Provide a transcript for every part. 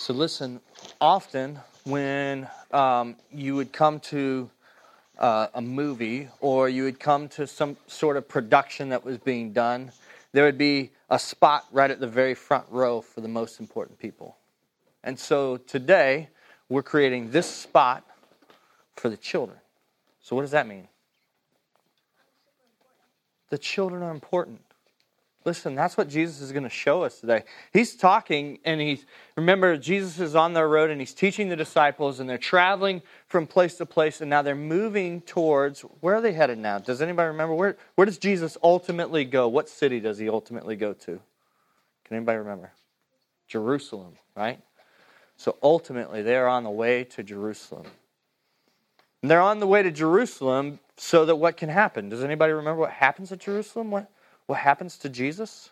So, listen, often when um, you would come to uh, a movie or you would come to some sort of production that was being done, there would be a spot right at the very front row for the most important people. And so today, we're creating this spot for the children. So, what does that mean? The children are important. Listen, that's what Jesus is going to show us today. He's talking, and he's, remember, Jesus is on their road and he's teaching the disciples, and they're traveling from place to place, and now they're moving towards, where are they headed now? Does anybody remember? Where, where does Jesus ultimately go? What city does he ultimately go to? Can anybody remember? Jerusalem, right? So ultimately, they're on the way to Jerusalem. And they're on the way to Jerusalem so that what can happen? Does anybody remember what happens at Jerusalem? What, what happens to Jesus?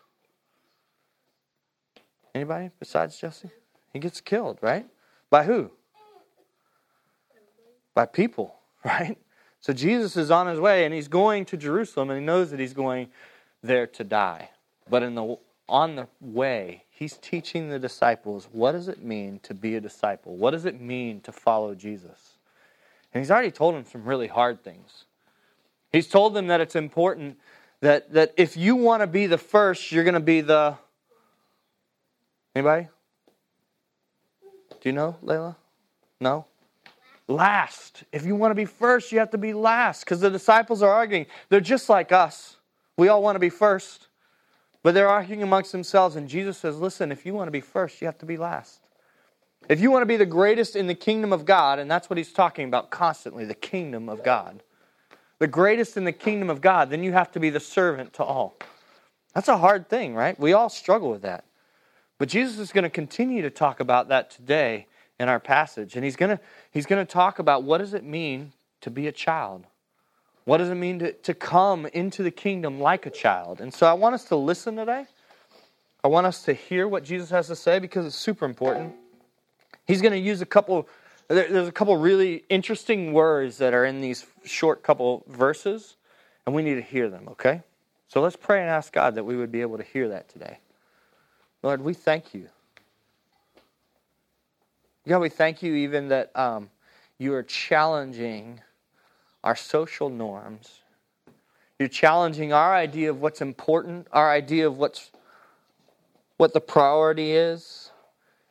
Anybody besides Jesse? He gets killed, right? By who? By people, right? So Jesus is on his way and he's going to Jerusalem and he knows that he's going there to die. But in the on the way, he's teaching the disciples what does it mean to be a disciple? What does it mean to follow Jesus? And he's already told them some really hard things. He's told them that it's important that, that if you want to be the first, you're going to be the. Anybody? Do you know, Layla? No? Last. If you want to be first, you have to be last because the disciples are arguing. They're just like us. We all want to be first. But they're arguing amongst themselves, and Jesus says, Listen, if you want to be first, you have to be last. If you want to be the greatest in the kingdom of God, and that's what he's talking about constantly the kingdom of God, the greatest in the kingdom of God, then you have to be the servant to all. That's a hard thing, right? We all struggle with that. But Jesus is going to continue to talk about that today in our passage. And he's going to, he's going to talk about what does it mean to be a child? What does it mean to, to come into the kingdom like a child? And so I want us to listen today. I want us to hear what Jesus has to say because it's super important. He's going to use a couple there's a couple really interesting words that are in these short couple verses, and we need to hear them, okay? So let's pray and ask God that we would be able to hear that today. Lord, we thank you. God, we thank you even that um, you are challenging our social norms. You're challenging our idea of what's important, our idea of what's what the priority is,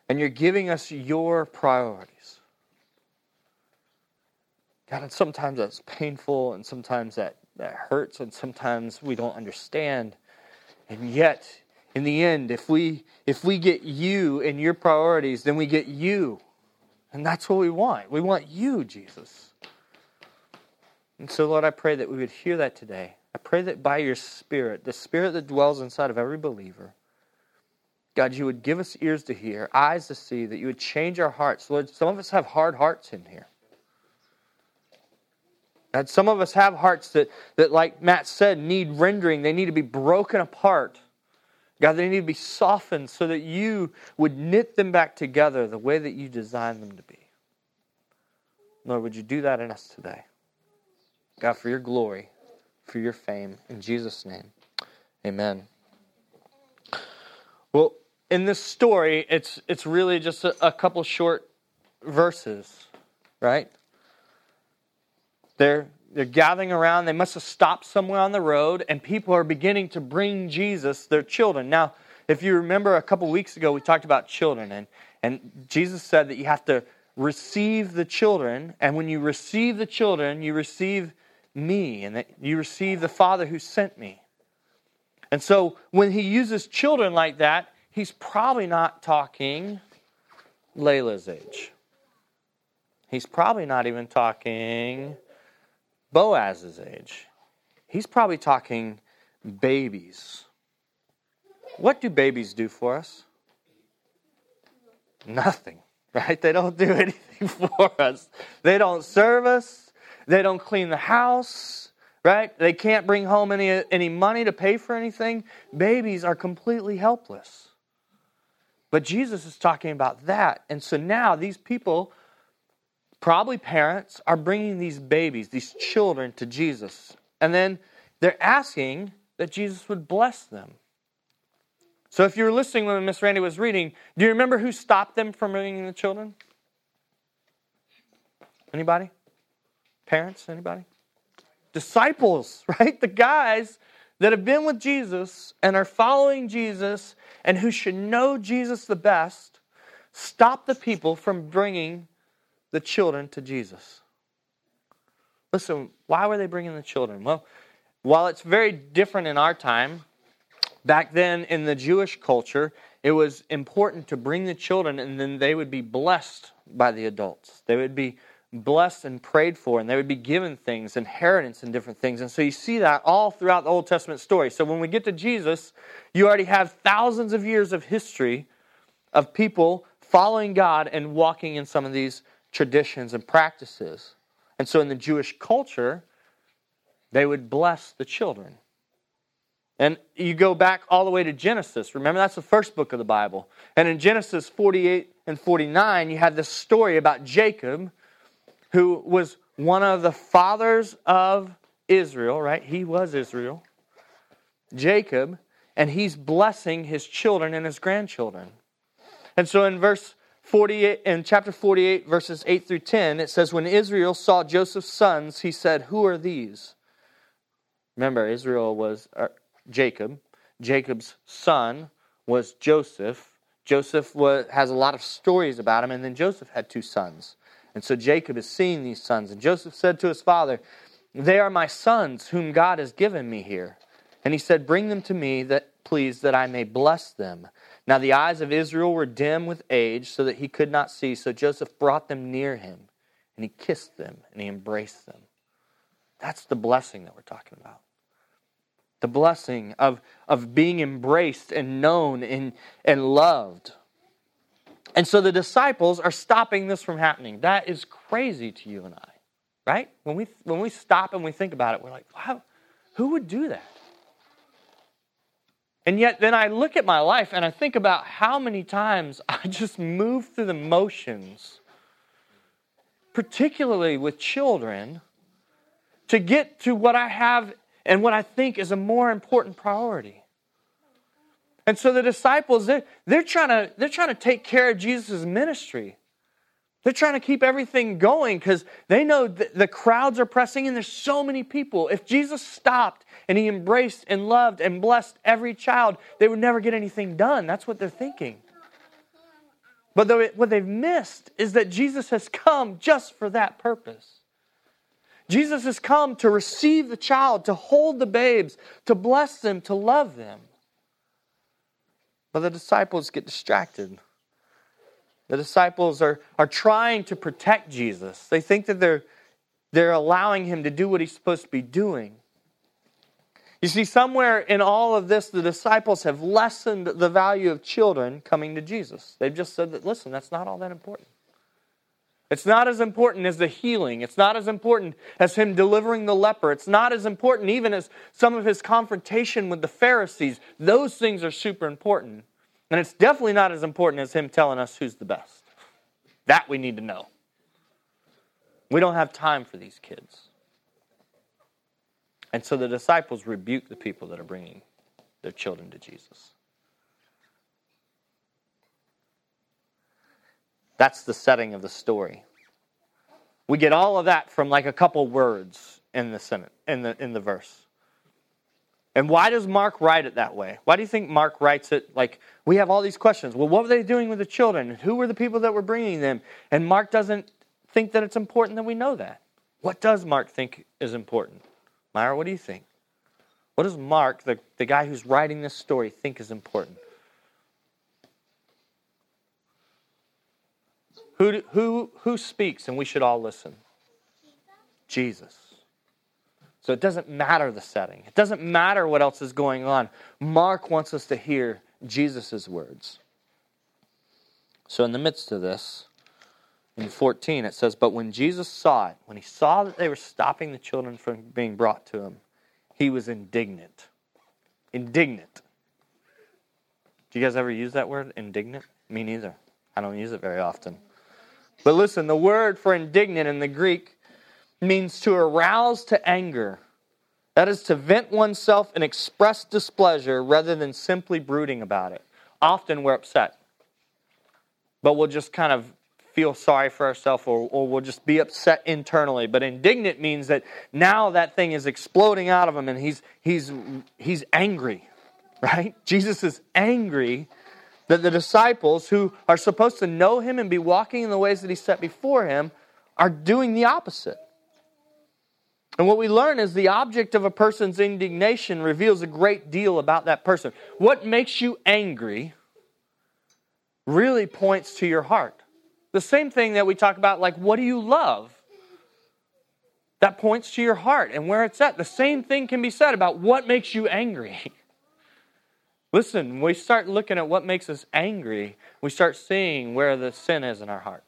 and you're giving us your priority. God, and sometimes that's painful, and sometimes that, that hurts, and sometimes we don't understand. And yet, in the end, if we if we get you and your priorities, then we get you. And that's what we want. We want you, Jesus. And so, Lord, I pray that we would hear that today. I pray that by your Spirit, the Spirit that dwells inside of every believer, God, you would give us ears to hear, eyes to see, that you would change our hearts. Lord, some of us have hard hearts in here. And some of us have hearts that, that, like Matt said, need rendering. They need to be broken apart. God, they need to be softened so that you would knit them back together the way that you designed them to be. Lord, would you do that in us today? God, for your glory, for your fame. In Jesus' name, amen. Well, in this story, it's, it's really just a, a couple short verses, right? They're, they're gathering around. They must have stopped somewhere on the road, and people are beginning to bring Jesus their children. Now, if you remember a couple weeks ago, we talked about children, and, and Jesus said that you have to receive the children, and when you receive the children, you receive me, and that you receive the Father who sent me. And so when he uses children like that, he's probably not talking Layla's age. He's probably not even talking Boaz's age. He's probably talking babies. What do babies do for us? Nothing, right? They don't do anything for us. They don't serve us. They don't clean the house, right? They can't bring home any, any money to pay for anything. Babies are completely helpless. But Jesus is talking about that. And so now these people probably parents, are bringing these babies, these children to Jesus. And then they're asking that Jesus would bless them. So if you were listening when Miss Randy was reading, do you remember who stopped them from bringing the children? Anybody? Parents? Anybody? Disciples, right? The guys that have been with Jesus and are following Jesus and who should know Jesus the best stop the people from bringing the children to Jesus. Listen, why were they bringing the children? Well, while it's very different in our time, Back then in the Jewish culture, it was important to bring the children and then they would be blessed by the adults. They would be blessed and prayed for, and they would be given things, inheritance, and different things. And so you see that all throughout the Old Testament story. So when we get to Jesus, you already have thousands of years of history of people following God and walking in some of these traditions and practices. And so in the Jewish culture, they would bless the children. And you go back all the way to Genesis. Remember, that's the first book of the Bible. And in Genesis 48 and 49, you have this story about Jacob, who was one of the fathers of Israel, right? He was Israel. Jacob, and he's blessing his children and his grandchildren. And so in verse 48 in chapter 48 verses 8 through 10 it says when Israel saw Joseph's sons he said who are these Remember Israel was uh, Jacob. Jacob's son was Joseph. Joseph was, has a lot of stories about him, and then Joseph had two sons. And so Jacob is seeing these sons. And Joseph said to his father, They are my sons, whom God has given me here. And he said, Bring them to me, that please, that I may bless them. Now the eyes of Israel were dim with age, so that he could not see. So Joseph brought them near him, and he kissed them, and he embraced them. That's the blessing that we're talking about the blessing of, of being embraced and known and, and loved. And so the disciples are stopping this from happening. That is crazy to you and I, right? When we, when we stop and we think about it, we're like, wow, who would do that? And yet, then I look at my life and I think about how many times I just move through the motions, particularly with children, to get to what I have and what I think is a more important priority. And so the disciples, they're, they're, trying, to, they're trying to take care of Jesus' ministry. They're trying to keep everything going because they know the crowds are pressing in. There's so many people. If Jesus stopped and he embraced and loved and blessed every child, they would never get anything done. That's what they're thinking. But what they've missed is that Jesus has come just for that purpose. Jesus has come to receive the child, to hold the babes, to bless them, to love them. But the disciples get distracted. The disciples are, are trying to protect Jesus. They think that they're, they're allowing him to do what he's supposed to be doing. You see, somewhere in all of this, the disciples have lessened the value of children coming to Jesus. They've just said that, listen, that's not all that important. It's not as important as the healing. It's not as important as him delivering the leper. It's not as important even as some of his confrontation with the Pharisees. Those things are super important. And it's definitely not as important as him telling us who's the best. That we need to know. We don't have time for these kids. And so the disciples rebuke the people that are bringing their children to Jesus. That's the setting of the story. We get all of that from like a couple words in the sentence, in the in the verse. And why does Mark write it that way? Why do you think Mark writes it like we have all these questions? Well, what were they doing with the children? Who were the people that were bringing them? And Mark doesn't think that it's important that we know that. What does Mark think is important? Myra, what do you think? What does Mark, the, the guy who's writing this story, think is important? Who, who, who speaks and we should all listen? Jesus. So it doesn't matter the setting, it doesn't matter what else is going on. Mark wants us to hear Jesus' words. So, in the midst of this, in 14, it says, But when Jesus saw it, when he saw that they were stopping the children from being brought to him, he was indignant. Indignant. Do you guys ever use that word, indignant? Me neither. I don't use it very often. But listen, the word for indignant in the Greek means to arouse to anger. That is to vent oneself and express displeasure rather than simply brooding about it. often we're upset. But we'll just kind of feel sorry for ourselves or, or we'll just be upset internally. But indignant means that now that thing is exploding out of him and he's, he's, he's angry, right? Jesus is angry that the disciples who are supposed to know him and be walking in the ways that he set before him are doing the opposite. And what we learn is the object of a person's indignation reveals a great deal about that person. What makes you angry really points to your heart. The same thing that we talk about, like, what do you love? That points to your heart and where it's at. The same thing can be said about what makes you angry. Listen, we start looking at what makes us angry, we start seeing where the sin is in our heart.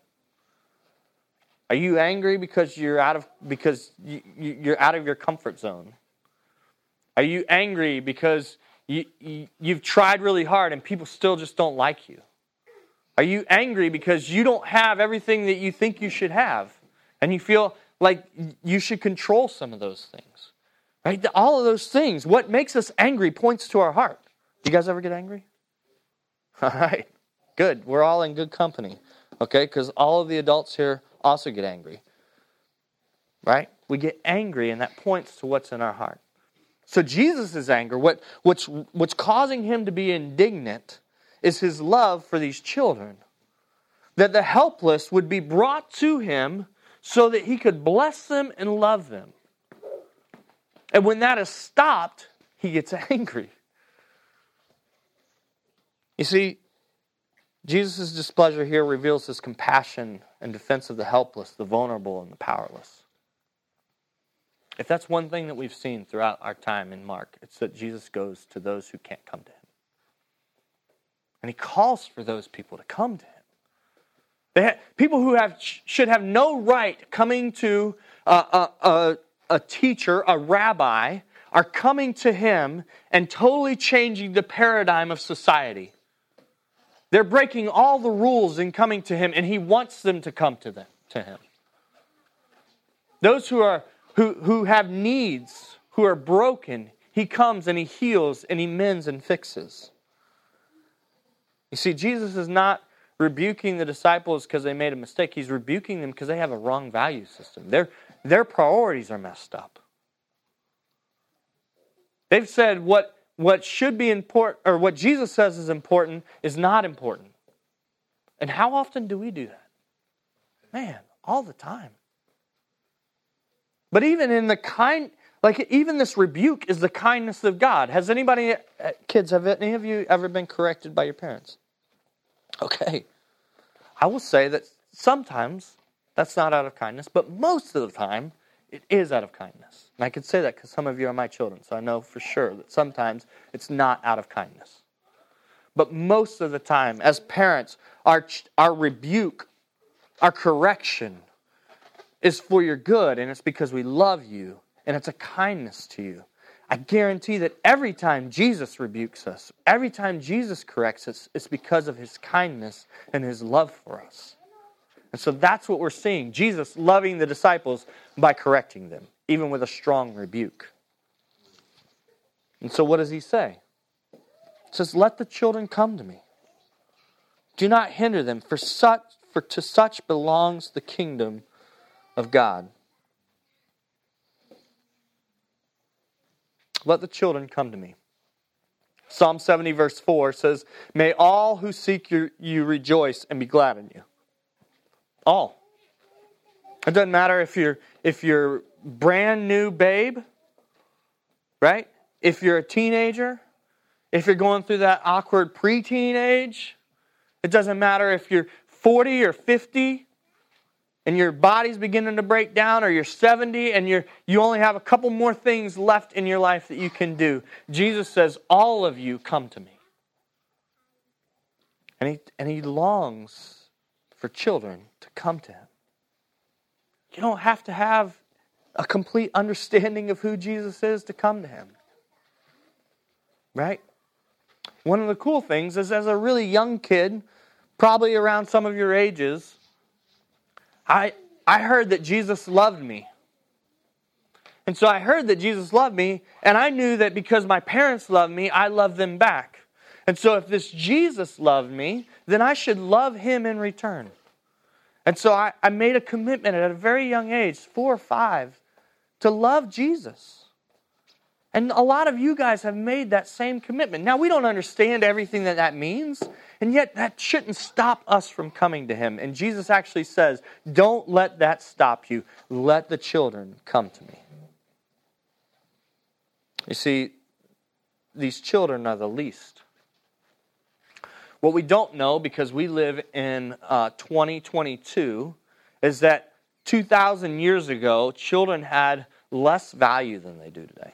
Are you angry because you're out of because you're out of your comfort zone? Are you angry because you, you, you've tried really hard and people still just don't like you? Are you angry because you don't have everything that you think you should have and you feel like you should control some of those things? Right? All of those things, what makes us angry points to our heart. Do you guys ever get angry? All right. Good. We're all in good company. Okay? Because all of the adults here also get angry. Right? We get angry, and that points to what's in our heart. So Jesus' anger, what, what's, what's causing him to be indignant, is his love for these children. That the helpless would be brought to him so that he could bless them and love them. And when that is stopped, he gets angry. You see, Jesus' displeasure here reveals his compassion and defense of the helpless, the vulnerable, and the powerless. If that's one thing that we've seen throughout our time in Mark, it's that Jesus goes to those who can't come to him. And he calls for those people to come to him. Have, people who have, should have no right coming to a, a, a, a teacher, a rabbi, are coming to him and totally changing the paradigm of society. They're breaking all the rules in coming to him, and he wants them to come to them to him. Those who are who, who have needs, who are broken, he comes and he heals and he mends and fixes. You see, Jesus is not rebuking the disciples because they made a mistake. He's rebuking them because they have a wrong value system. Their, their priorities are messed up. They've said what what should be important, or what Jesus says is important, is not important. And how often do we do that? Man, all the time. But even in the kind, like even this rebuke is the kindness of God. Has anybody, uh, kids, have any of you ever been corrected by your parents? Okay. I will say that sometimes that's not out of kindness, but most of the time it is out of kindness. And I can say that because some of you are my children, so I know for sure that sometimes it's not out of kindness. But most of the time, as parents, our, our rebuke, our correction is for your good, and it's because we love you, and it's a kindness to you. I guarantee that every time Jesus rebukes us, every time Jesus corrects us, it's because of his kindness and his love for us. And so that's what we're seeing Jesus loving the disciples by correcting them, even with a strong rebuke. And so what does he say? He says, Let the children come to me. Do not hinder them, for such for to such belongs the kingdom of God. Let the children come to me. Psalm 70, verse 4 says, May all who seek you, you rejoice and be glad in you. All. It doesn't matter if you're if you're brand new babe, right? If you're a teenager, if you're going through that awkward preteen age, it doesn't matter if you're 40 or 50 and your body's beginning to break down or you're 70 and you're you only have a couple more things left in your life that you can do. Jesus says, "All of you come to me." And he and he longs for children to come to Him. You don't have to have a complete understanding of who Jesus is to come to Him. Right? One of the cool things is as a really young kid, probably around some of your ages, I, I heard that Jesus loved me. And so I heard that Jesus loved me, and I knew that because my parents loved me, I loved them back. And so if this Jesus loved me, then I should love him in return. And so I, I made a commitment at a very young age, four or five, to love Jesus. And a lot of you guys have made that same commitment. Now, we don't understand everything that that means, and yet that shouldn't stop us from coming to Him. And Jesus actually says, Don't let that stop you. Let the children come to me. You see, these children are the least. What we don't know, because we live in uh, 2022, is that 2,000 years ago, children had less value than they do today.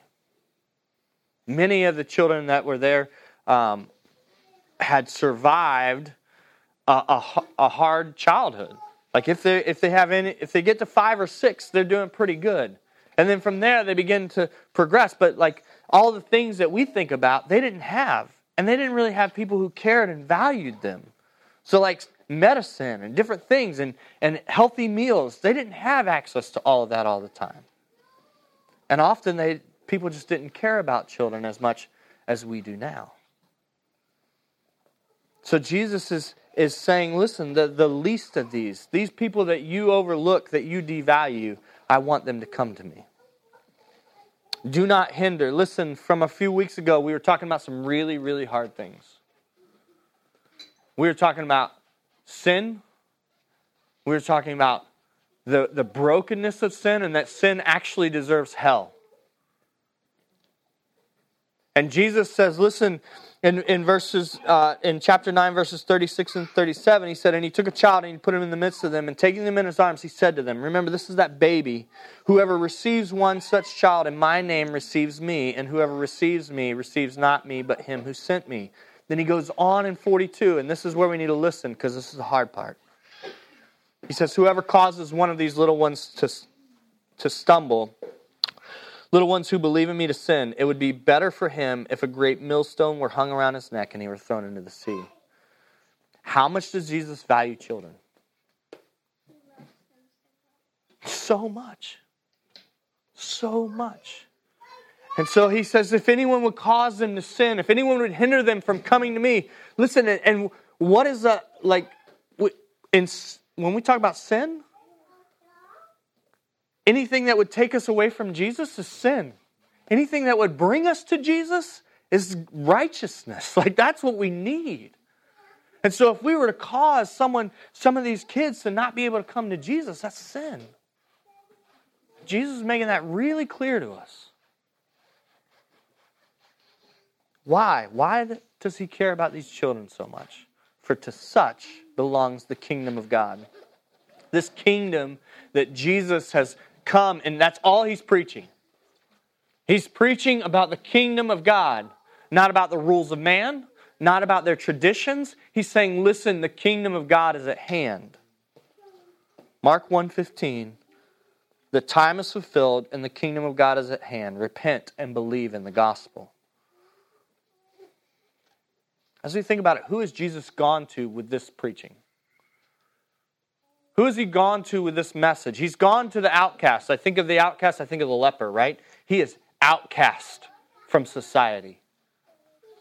Many of the children that were there um, had survived a, a, a, hard childhood. Like if they if they have any if they get to five or six, they're doing pretty good. And then from there they begin to progress. But like all the things that we think about, they didn't have. And they didn't really have people who cared and valued them. So like medicine and different things and, and healthy meals, they didn't have access to all of that all the time. And often they people just didn't care about children as much as we do now. So Jesus is, is saying, listen, the, the least of these, these people that you overlook, that you devalue, I want them to come to me. Do not hinder. Listen, from a few weeks ago, we were talking about some really, really hard things. We were talking about sin. We were talking about the, the brokenness of sin and that sin actually deserves hell. And Jesus says, listen, in, in verses uh, in chapter 9 verses 36 and 37 he said and he took a child and he put him in the midst of them and taking them in his arms he said to them remember this is that baby. Whoever receives one such child in my name receives me and whoever receives me receives not me but him who sent me then he goes on in 42 and this is where we need to listen because this is the hard part. He says whoever causes one of these little ones to, to stumble Little ones who believe in me to sin, it would be better for him if a great millstone were hung around his neck and he were thrown into the sea. How much does Jesus value children? So much. So much. And so he says, if anyone would cause them to sin, if anyone would hinder them from coming to me, listen, and what is that like, in, when we talk about sin, Anything that would take us away from Jesus is sin. Anything that would bring us to Jesus is righteousness. Like that's what we need. And so if we were to cause someone, some of these kids to not be able to come to Jesus, that's sin. Jesus is making that really clear to us. Why? Why does he care about these children so much? For to such belongs the kingdom of God. This kingdom that Jesus has come, and that's all he's preaching. He's preaching about the kingdom of God, not about the rules of man, not about their traditions. He's saying, listen, the kingdom of God is at hand. Mark 1:15 The time is fulfilled and the kingdom of God is at hand. Repent and believe in the gospel. As we think about it, who has Jesus gone to with this preaching? Who has he gone to with this message? He's gone to the outcast. I think of the outcast, I think of the leper, right? He is outcast from society.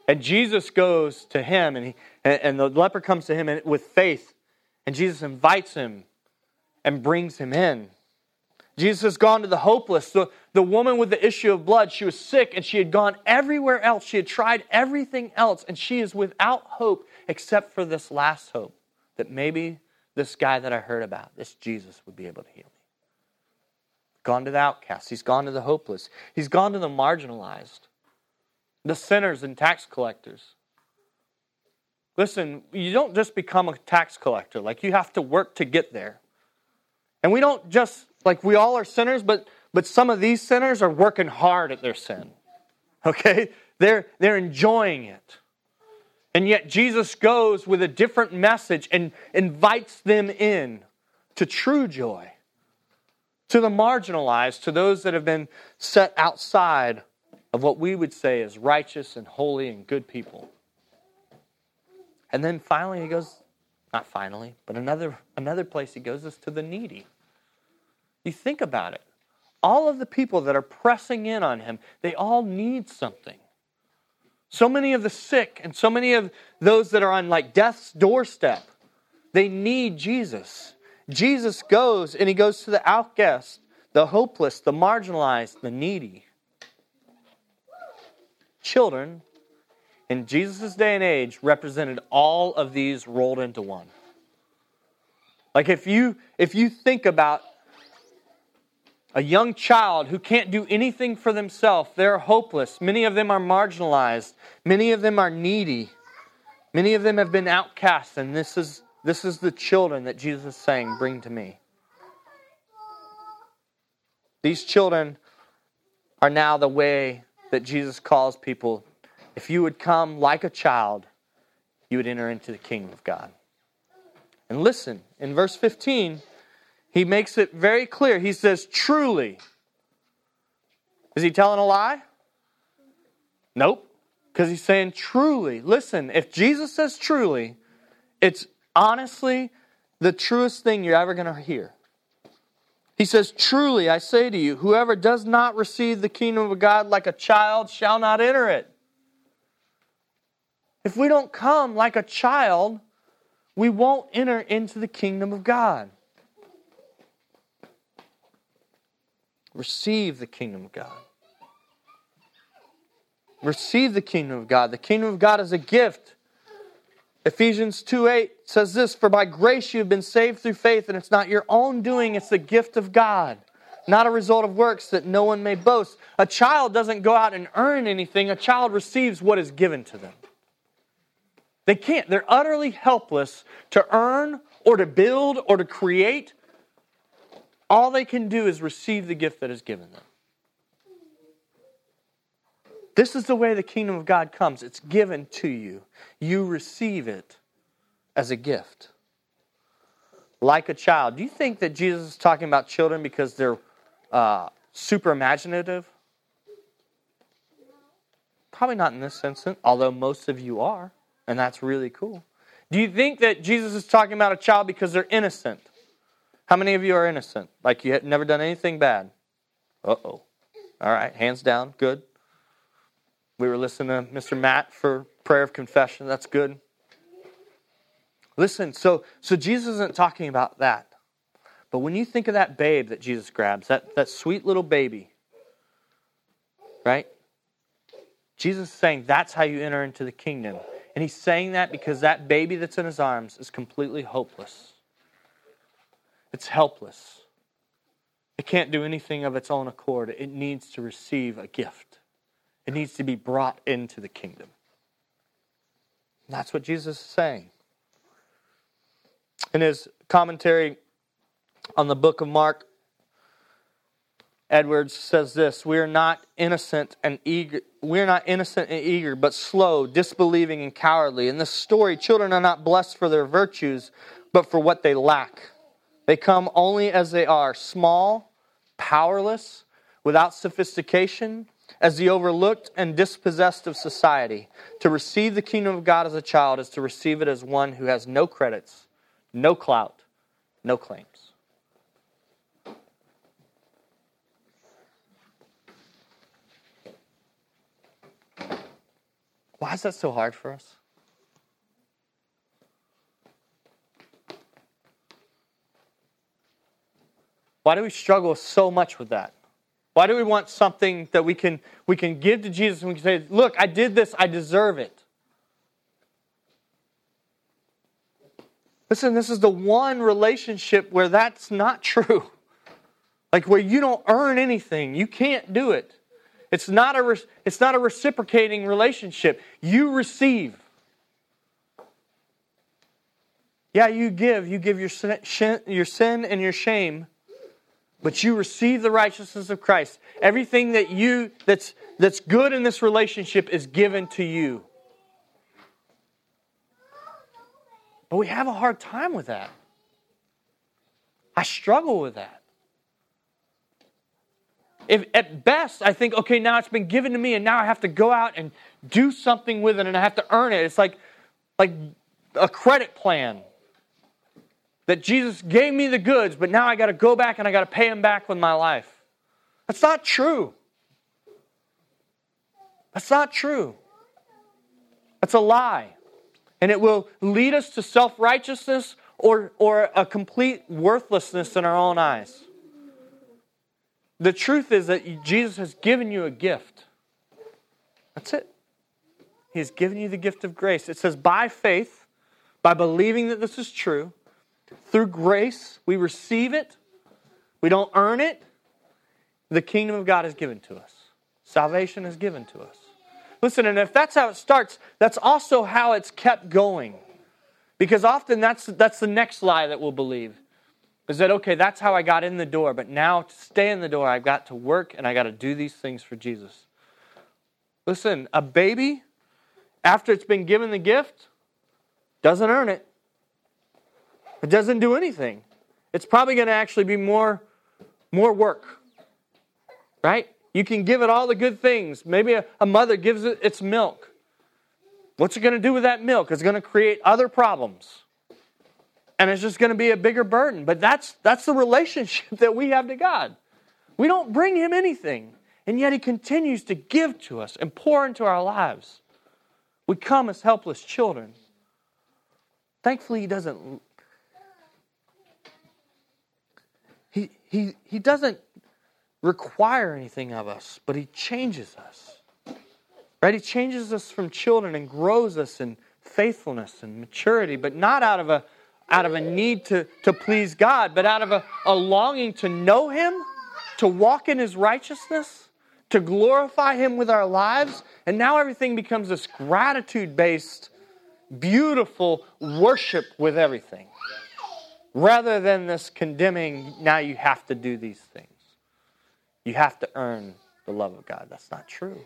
And Jesus goes to him, and, he, and the leper comes to him with faith, and Jesus invites him and brings him in. Jesus has gone to the hopeless. The, the woman with the issue of blood, she was sick and she had gone everywhere else. She had tried everything else, and she is without hope except for this last hope that maybe this guy that I heard about, this Jesus, would be able to heal me. Gone to the outcasts. He's gone to the hopeless. He's gone to the marginalized, the sinners and tax collectors. Listen, you don't just become a tax collector. Like, you have to work to get there. And we don't just, like, we all are sinners, but, but some of these sinners are working hard at their sin. Okay? They're, they're enjoying it. And yet Jesus goes with a different message and invites them in to true joy, to the marginalized, to those that have been set outside of what we would say is righteous and holy and good people. And then finally he goes, not finally, but another another place he goes is to the needy. You think about it. All of the people that are pressing in on him, they all need something. So many of the sick and so many of those that are on like death's doorstep, they need Jesus. Jesus goes and he goes to the outcast, the hopeless, the marginalized, the needy. Children in Jesus' day and age represented all of these rolled into one. Like if you if you think about a young child who can't do anything for themselves, they're hopeless. Many of them are marginalized. Many of them are needy. Many of them have been outcast, and this is this is the children that Jesus is saying, Bring to me. These children are now the way that Jesus calls people. If you would come like a child, you would enter into the kingdom of God. And listen, in verse 15, he makes it very clear. He says, Truly. Is he telling a lie? Nope. Because he's saying, Truly. Listen, if Jesus says truly, it's honestly the truest thing you're ever going to hear. He says, Truly, I say to you, whoever does not receive the kingdom of God like a child shall not enter it. If we don't come like a child, we won't enter into the kingdom of God. Receive the kingdom of God. Receive the kingdom of God. The kingdom of God is a gift. Ephesians 2 8 says this For by grace you have been saved through faith, and it's not your own doing, it's the gift of God, not a result of works that no one may boast. A child doesn't go out and earn anything, a child receives what is given to them. They can't. They're utterly helpless to earn or to build or to create. All they can do is receive the gift that is given them. This is the way the kingdom of God comes it's given to you, you receive it as a gift. Like a child. Do you think that Jesus is talking about children because they're uh, super imaginative? Probably not in this instance, although most of you are, and that's really cool. Do you think that Jesus is talking about a child because they're innocent? How many of you are innocent? Like you had never done anything bad? Uh oh. All right, hands down. Good. We were listening to Mr. Matt for prayer of confession. That's good. Listen, so, so Jesus isn't talking about that. But when you think of that babe that Jesus grabs, that, that sweet little baby, right? Jesus is saying that's how you enter into the kingdom. And he's saying that because that baby that's in his arms is completely hopeless. It's helpless. It can't do anything of its own accord. It needs to receive a gift. It needs to be brought into the kingdom. that's what Jesus is saying. In his commentary on the book of Mark, Edwards says this We are not innocent and eager. We are not innocent and eager, but slow, disbelieving, and cowardly. In this story, children are not blessed for their virtues, but for what they lack. They come only as they are small, powerless, without sophistication, as the overlooked and dispossessed of society. To receive the kingdom of God as a child is to receive it as one who has no credits, no clout, no claims. Why is that so hard for us? Why do we struggle so much with that? Why do we want something that we can, we can give to Jesus and we can say, Look, I did this, I deserve it? Listen, this is the one relationship where that's not true. Like where you don't earn anything, you can't do it. It's not a, it's not a reciprocating relationship. You receive. Yeah, you give. You give your sin, your sin and your shame but you receive the righteousness of Christ. Everything that you that's that's good in this relationship is given to you. But we have a hard time with that. I struggle with that. If at best I think, okay, now it's been given to me and now I have to go out and do something with it and I have to earn it. It's like like a credit plan that Jesus gave me the goods, but now I got to go back and I got to pay him back with my life. That's not true. That's not true. That's a lie. And it will lead us to self righteousness or, or a complete worthlessness in our own eyes. The truth is that Jesus has given you a gift. That's it. He has given you the gift of grace. It says, by faith, by believing that this is true, through grace, we receive it. We don't earn it. The kingdom of God is given to us, salvation is given to us. Listen, and if that's how it starts, that's also how it's kept going. Because often that's, that's the next lie that we'll believe. Is that, okay, that's how I got in the door, but now to stay in the door, I've got to work and I got to do these things for Jesus. Listen, a baby, after it's been given the gift, doesn't earn it. It doesn't do anything. It's probably going to actually be more, more work. Right? You can give it all the good things. Maybe a, a mother gives it its milk. What's it going to do with that milk? It's going to create other problems. And it's just going to be a bigger burden. But that's, that's the relationship that we have to God. We don't bring Him anything, and yet He continues to give to us and pour into our lives. We come as helpless children. Thankfully, He doesn't. He, he, he doesn't require anything of us, but He changes us. Right? He changes us from children and grows us in faithfulness and maturity, but not out of a out of a need to, to please God, but out of a, a longing to know Him, to walk in His righteousness, to glorify Him with our lives. And now everything becomes this gratitude based, beautiful worship with everything. Rather than this condemning, now you have to do these things. You have to earn the love of God. That's not true.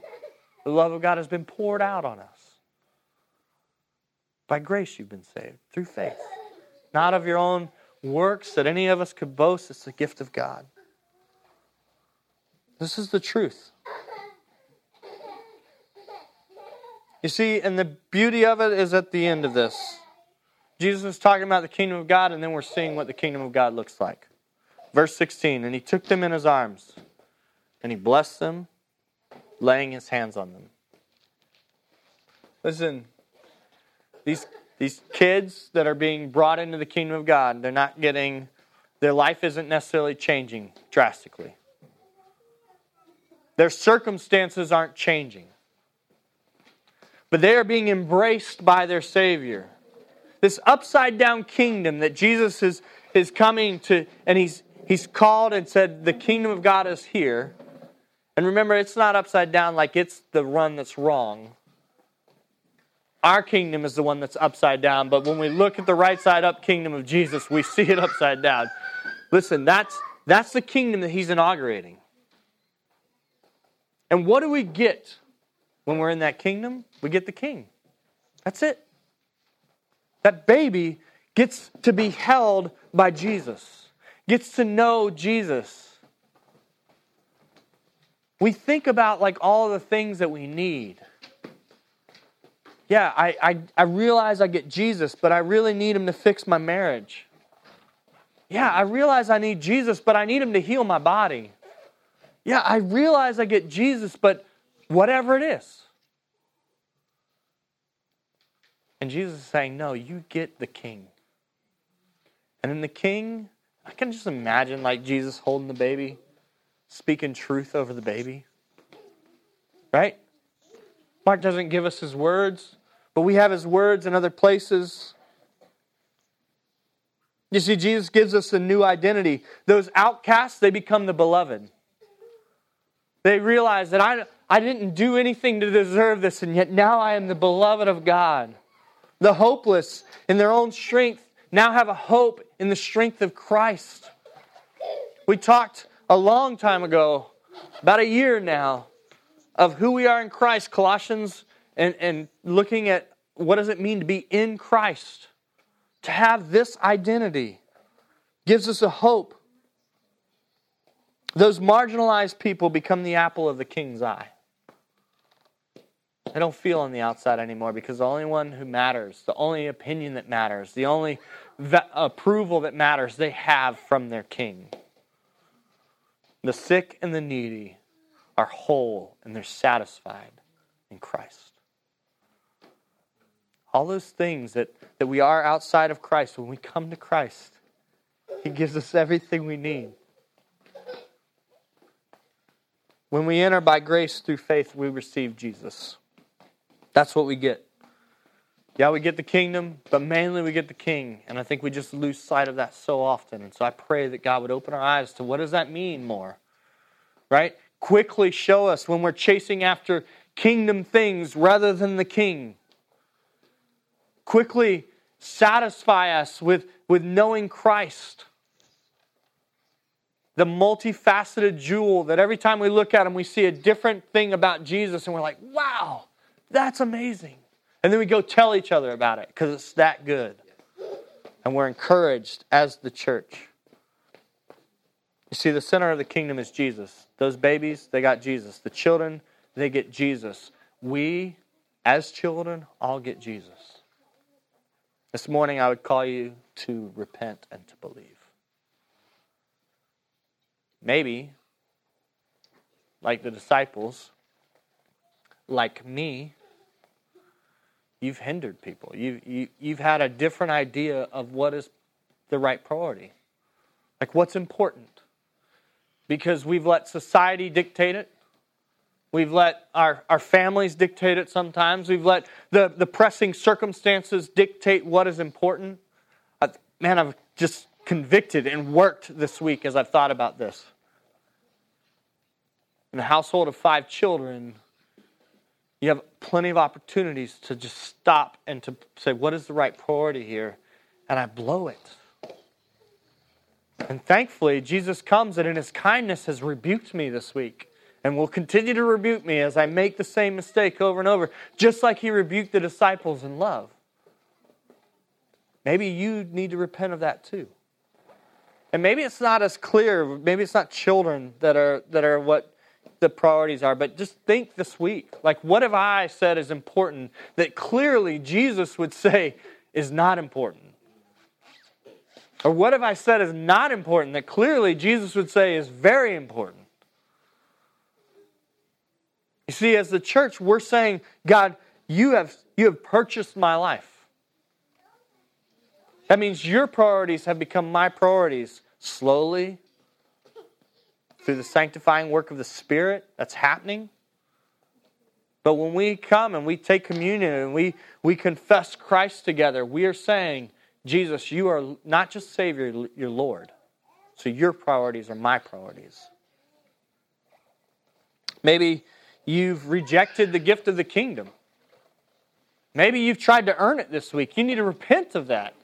The love of God has been poured out on us. By grace, you've been saved through faith, not of your own works that any of us could boast. It's the gift of God. This is the truth. You see, and the beauty of it is at the end of this. Jesus is talking about the kingdom of God, and then we're seeing what the kingdom of God looks like. Verse 16, and he took them in his arms, and he blessed them laying his hands on them. Listen, these, these kids that are being brought into the kingdom of God, they're not getting, their life isn't necessarily changing drastically. Their circumstances aren't changing. But they are being embraced by their Savior. This upside down kingdom that Jesus is, is coming to, and he's, he's called and said, The kingdom of God is here. And remember, it's not upside down like it's the run that's wrong. Our kingdom is the one that's upside down, but when we look at the right side up kingdom of Jesus, we see it upside down. Listen, that's, that's the kingdom that he's inaugurating. And what do we get when we're in that kingdom? We get the king. That's it. That baby gets to be held by Jesus, gets to know Jesus we think about like all the things that we need. Yeah, I, I, I realize I get Jesus, but I really need him to fix my marriage. Yeah, I realize I need Jesus, but I need him to heal my body. Yeah, I realize I get Jesus, but whatever it is. And Jesus is saying, No, you get the king. And in the king, I can just imagine like Jesus holding the baby speaking truth over the baby. Right? Mark doesn't give us his words, but we have his words in other places. You see, Jesus gives us a new identity. Those outcasts, they become the beloved. They realize that I, I didn't do anything to deserve this, and yet now I am the beloved of God. The hopeless, in their own strength, now have a hope in the strength of Christ. We talked a long time ago, about a year now, of who we are in Christ, Colossians, and, and looking at what does it mean to be in Christ. To have this identity gives us a hope. Those marginalized people become the apple of the king's eye. They don't feel on the outside anymore because the only one who matters, the only opinion that matters, the only approval that matters, they have from their king. The sick and the needy are whole and they're satisfied in Christ. All those things that, that we are outside of Christ, when we come to Christ, He gives us everything we need. When we enter by grace through faith, we receive Jesus. That's what we get. Yeah, we get the kingdom, but mainly we get the king. And I think we just lose sight of that so often. And so I pray that God would open our eyes to what does that mean more? Right? Quickly show us when we're chasing after kingdom things rather than the king. Quickly satisfy us with, with knowing Christ. The multifaceted jewel that every time we look at him, we see a different thing about Jesus, and we're like, wow, that's amazing. And then we go tell each other about it because it's that good. And we're encouraged as the church. You see, the center of the kingdom is Jesus. Those babies, they got Jesus. The children, they get Jesus. We, as children, all get Jesus. This morning, I would call you to repent and to believe. Maybe, like the disciples, like me, you've hindered people. You, you, you've had a different idea of what is the right priority. Like what's important. Because we've let society dictate it. We've let our, our families dictate it sometimes. We've let the, the pressing circumstances dictate what is important. Uh, man, I've just convicted and worked this week as I've thought about this. In a household of five children, you have plenty of opportunities to just stop and to say, what is the right priority here? And I blow it. And thankfully, Jesus comes and in his kindness has rebuked me this week and will continue to rebuke me as I make the same mistake over and over, just like he rebuked the disciples in love. Maybe you need to repent of that too. And maybe it's not as clear, maybe it's not children that are that are what the priorities are, but just think this week. Like, what have I said is important that clearly Jesus would say is not important? Or what have I said is not important that clearly Jesus would say is very important? You see, as the church, we're saying, God, you have, you have purchased my life. That means your priorities have become my priorities slowly through the sanctifying work of the Spirit that's happening. But when we come and we take communion and we, we confess Christ together, we are saying, Jesus, you are not just Savior, you're Lord. So your priorities are my priorities. Maybe you've rejected the gift of the kingdom. Maybe you've tried to earn it this week. You need to repent of that.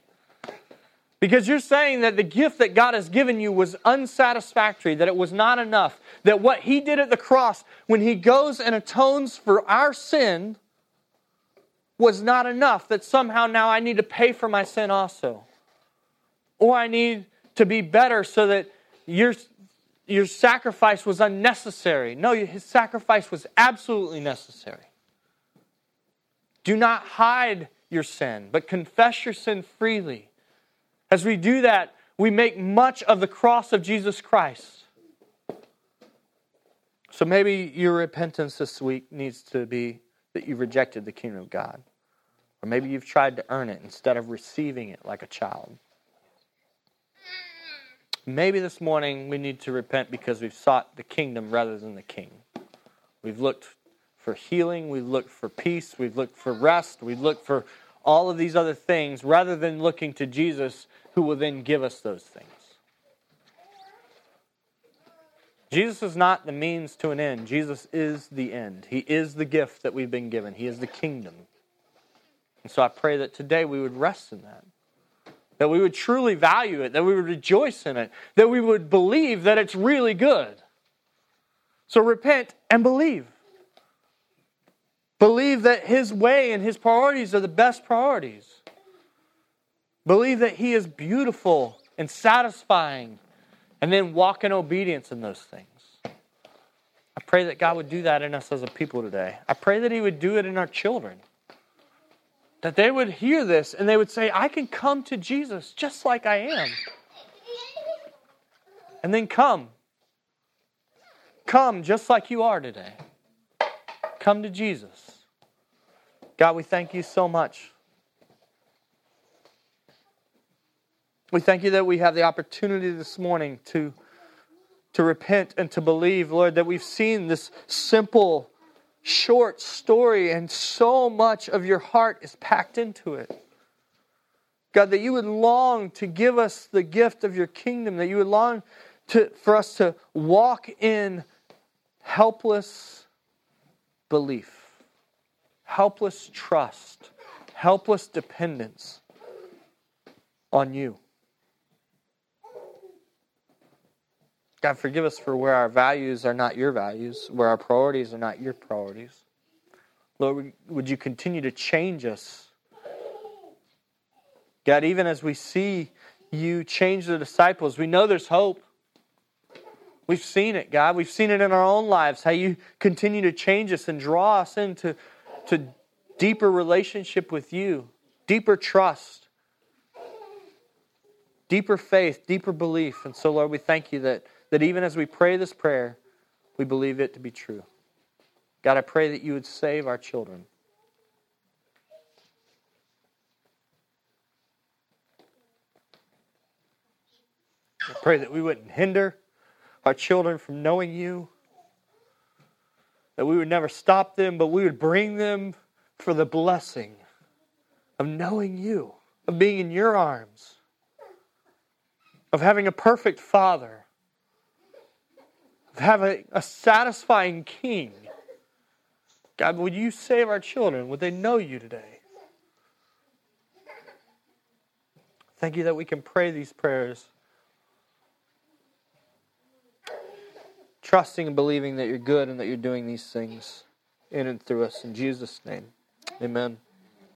Because you're saying that the gift that God has given you was unsatisfactory, that it was not enough, that what He did at the cross, when He goes and atones for our sin, was not enough, that somehow now I need to pay for my sin also. Or I need to be better so that your, your sacrifice was unnecessary. No, His sacrifice was absolutely necessary. Do not hide your sin, but confess your sin freely as we do that, we make much of the cross of Jesus Christ. So maybe your repentance this week needs to be that you rejected the kingdom of God. Or maybe you've tried to earn it instead of receiving it like a child. Maybe this morning we need to repent because we've sought the kingdom rather than the king. We've looked for healing, we've looked for peace, we've looked for rest, we've looked for all of these other things rather than looking to Jesus who will then give us those things. Jesus is not the means to an end. Jesus is the end. He is the gift that we've been given. He is the kingdom. And so I pray that today we would rest in that. That we would truly value it, that we would rejoice in it, that we would believe that it's really good. So repent and believe. Believe that His way and His priorities are the best priorities. Believe that He is beautiful and satisfying, and then walk in obedience in those things. I pray that God would do that in us as a people today. I pray that He would do it in our children. That they would hear this and they would say, I can come to Jesus just like I am. And then come. Come just like you are today. Come to Jesus. God, we thank you so much We thank you that we have the opportunity this morning to, to repent and to believe, Lord, that we've seen this simple, short story and so much of your heart is packed into it. God, that you would long to give us the gift of your kingdom, that you would long to, for us to walk in helpless belief, helpless trust, helpless dependence on you. God, forgive us for where our values are not your values, where our priorities are not your priorities. Lord, would you continue to change us? God, even as we see you change the disciples, we know there's hope. We've seen it, God. We've seen it in our own lives, how you continue to change us and draw us into to deeper relationship with you, deeper trust, deeper faith, deeper belief. And so, Lord, we thank you that, that even as we pray this prayer, we believe it to be true. God, I pray that you would save our children. I pray that we wouldn't hinder our children from knowing you, that we would never stop them, but we would bring them for the blessing of knowing you, of being in your arms, of having a perfect Father, of having a satisfying King. God, would you save our children? Would they know you today? Thank you that we can pray these prayers trusting and believing that you're good and that you're doing these things in and through us. In Jesus' name, amen.